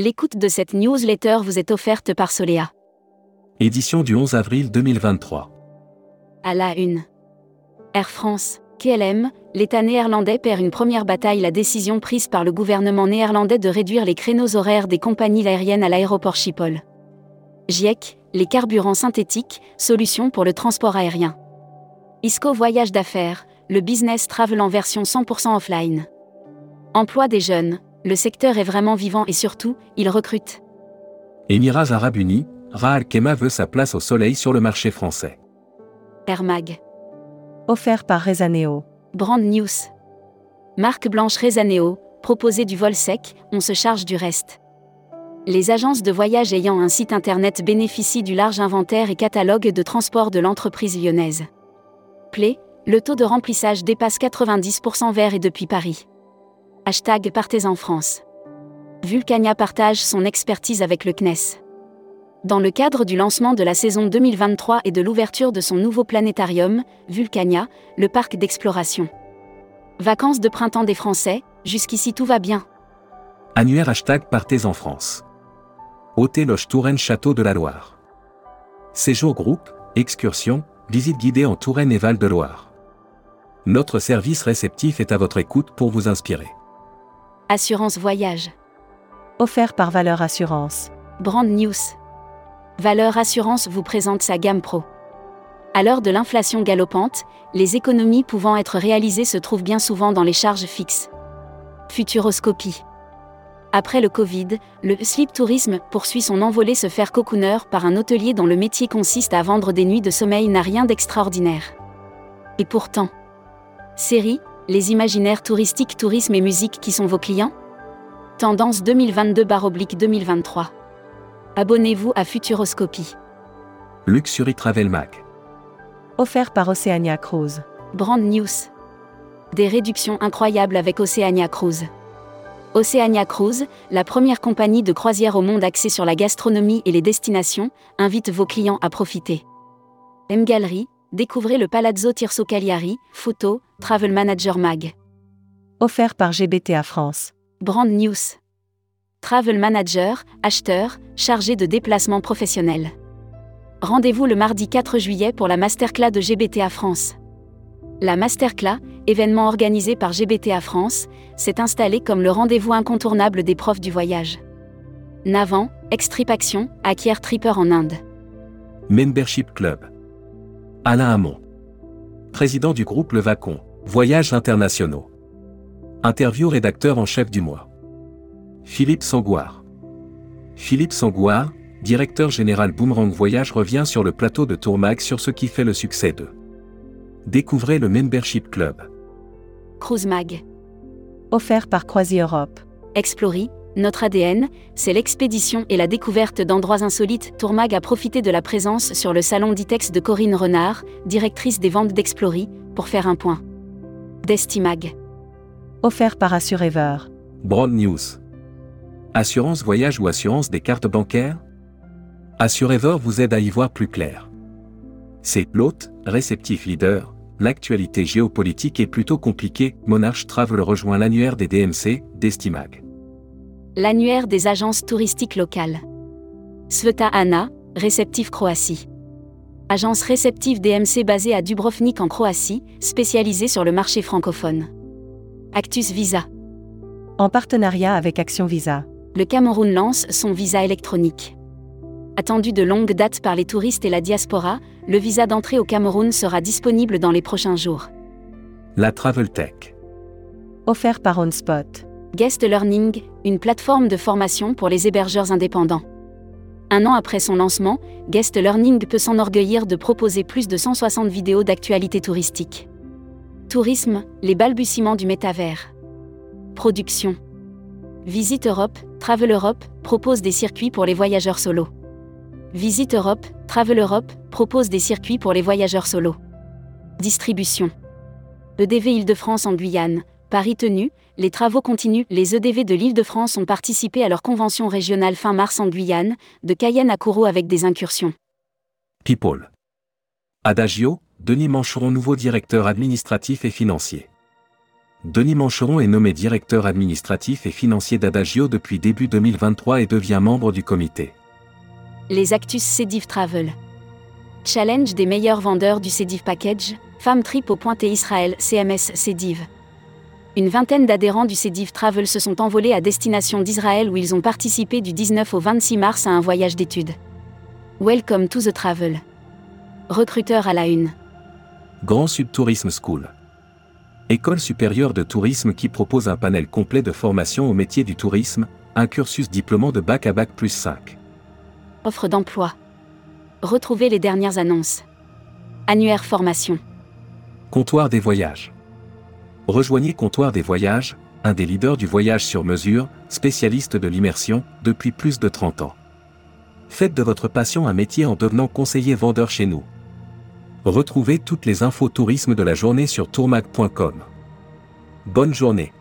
L'écoute de cette newsletter vous est offerte par Solea. Édition du 11 avril 2023. À la une. Air France, KLM, l'État néerlandais perd une première bataille. La décision prise par le gouvernement néerlandais de réduire les créneaux horaires des compagnies aériennes à l'aéroport Schiphol. GIEC, les carburants synthétiques, solution pour le transport aérien. ISCO Voyage d'affaires, le business travel en version 100% offline. Emploi des jeunes, le secteur est vraiment vivant et surtout, il recrute. Émirats Arabes Unis, Raal Kema veut sa place au soleil sur le marché français. Air Mag. Offert par Rezaneo. Brand News. Marque blanche Rezaneo, proposé du vol sec, on se charge du reste. Les agences de voyage ayant un site internet bénéficient du large inventaire et catalogue de transport de l'entreprise lyonnaise. Play, le taux de remplissage dépasse 90% vers et depuis Paris. Hashtag Partez en France. Vulcania partage son expertise avec le CNES. Dans le cadre du lancement de la saison 2023 et de l'ouverture de son nouveau planétarium, Vulcania, le parc d'exploration. Vacances de printemps des Français, jusqu'ici tout va bien. Annuaire hashtag Partez en France. Hôtel Loge Touraine Château de la Loire. Séjour groupe, excursion, visite guidée en Touraine et Val de Loire. Notre service réceptif est à votre écoute pour vous inspirer. Assurance voyage. Offert par Valeur Assurance. Brand News. Valeur Assurance vous présente sa gamme Pro. À l'heure de l'inflation galopante, les économies pouvant être réalisées se trouvent bien souvent dans les charges fixes. Futuroscopie. Après le Covid, le sleep tourisme poursuit son envolée se faire cocooner par un hôtelier dont le métier consiste à vendre des nuits de sommeil n'a rien d'extraordinaire. Et pourtant, série, les imaginaires touristiques, tourisme et musique qui sont vos clients? Tendance 2022-2023. Abonnez-vous à Futuroscopie. Luxury Travel Mag. Offert par Oceania Cruise. Brand News. Des réductions incroyables avec Oceania Cruise. Oceania Cruise, la première compagnie de croisière au monde axée sur la gastronomie et les destinations, invite vos clients à profiter. M Gallery, découvrez le Palazzo Tirso Cagliari, photo, Travel Manager Mag. Offert par GBTA France. Brand News. Travel Manager, acheteur, chargé de déplacements professionnels. Rendez-vous le mardi 4 juillet pour la Masterclass de GBTA France. La Masterclass, événement organisé par GBTA France, s'est installée comme le rendez-vous incontournable des profs du voyage. Navan, Extrip Action, acquiert Tripper en Inde. Membership Club. Alain Hamon. Président du groupe Le Vacon, Voyages internationaux. Interview rédacteur en chef du mois. Philippe Sangouard. Philippe Sangouard, directeur général Boomerang Voyage revient sur le plateau de Tourmag sur ce qui fait le succès de. Découvrez le Membership Club. Cruise Mag. Offert par Croisi Europe. Explory, notre ADN, c'est l'expédition et la découverte d'endroits insolites. Tourmag a profité de la présence sur le salon d'ITEX de Corinne Renard, directrice des ventes d'Explory, pour faire un point. Destimag. Offert par Assurever. Broad News. Assurance voyage ou assurance des cartes bancaires? Assurever vous aide à y voir plus clair. C'est l'hôte, réceptif leader. L'actualité géopolitique est plutôt compliquée. Monarch Travel rejoint l'annuaire des DMC, d'Estimag. L'annuaire des agences touristiques locales. Sveta Anna, réceptif Croatie. Agence réceptive DMC basée à Dubrovnik en Croatie, spécialisée sur le marché francophone. Actus Visa. En partenariat avec Action Visa. Le Cameroun lance son visa électronique. Attendu de longue date par les touristes et la diaspora, le visa d'entrée au Cameroun sera disponible dans les prochains jours. La Travel Tech. Offert par OnSpot. Guest Learning, une plateforme de formation pour les hébergeurs indépendants. Un an après son lancement, Guest Learning peut s'enorgueillir de proposer plus de 160 vidéos d'actualité touristique. Tourisme, les balbutiements du métavers. Production. Visite Europe, Travel Europe propose des circuits pour les voyageurs solo. Visite Europe, Travel Europe propose des circuits pour les voyageurs solo. Distribution. EDV Île-de-France en Guyane. Paris tenu, les travaux continuent. Les EDV de l'Île-de-France ont participé à leur convention régionale fin mars en Guyane, de Cayenne à Kourou avec des incursions. People. Adagio, Denis Mancheron, nouveau directeur administratif et financier. Denis Mancheron est nommé directeur administratif et financier d'Adagio depuis début 2023 et devient membre du comité. Les Actus Cédiv Travel. Challenge des meilleurs vendeurs du Cédiv Package, Femme Trip au Pointé Israël CMS Cédiv. Une vingtaine d'adhérents du Cédiv Travel se sont envolés à destination d'Israël où ils ont participé du 19 au 26 mars à un voyage d'études. Welcome to the travel. Recruteur à la une. Grand Sud Tourisme School. École supérieure de tourisme qui propose un panel complet de formation au métier du tourisme, un cursus diplômant de bac à bac plus 5. Offre d'emploi. Retrouvez les dernières annonces. Annuaire formation. Comptoir des voyages. Rejoignez Comptoir des voyages, un des leaders du voyage sur mesure, spécialiste de l'immersion, depuis plus de 30 ans. Faites de votre passion un métier en devenant conseiller vendeur chez nous. Retrouvez toutes les infos tourisme de la journée sur tourmag.com. Bonne journée.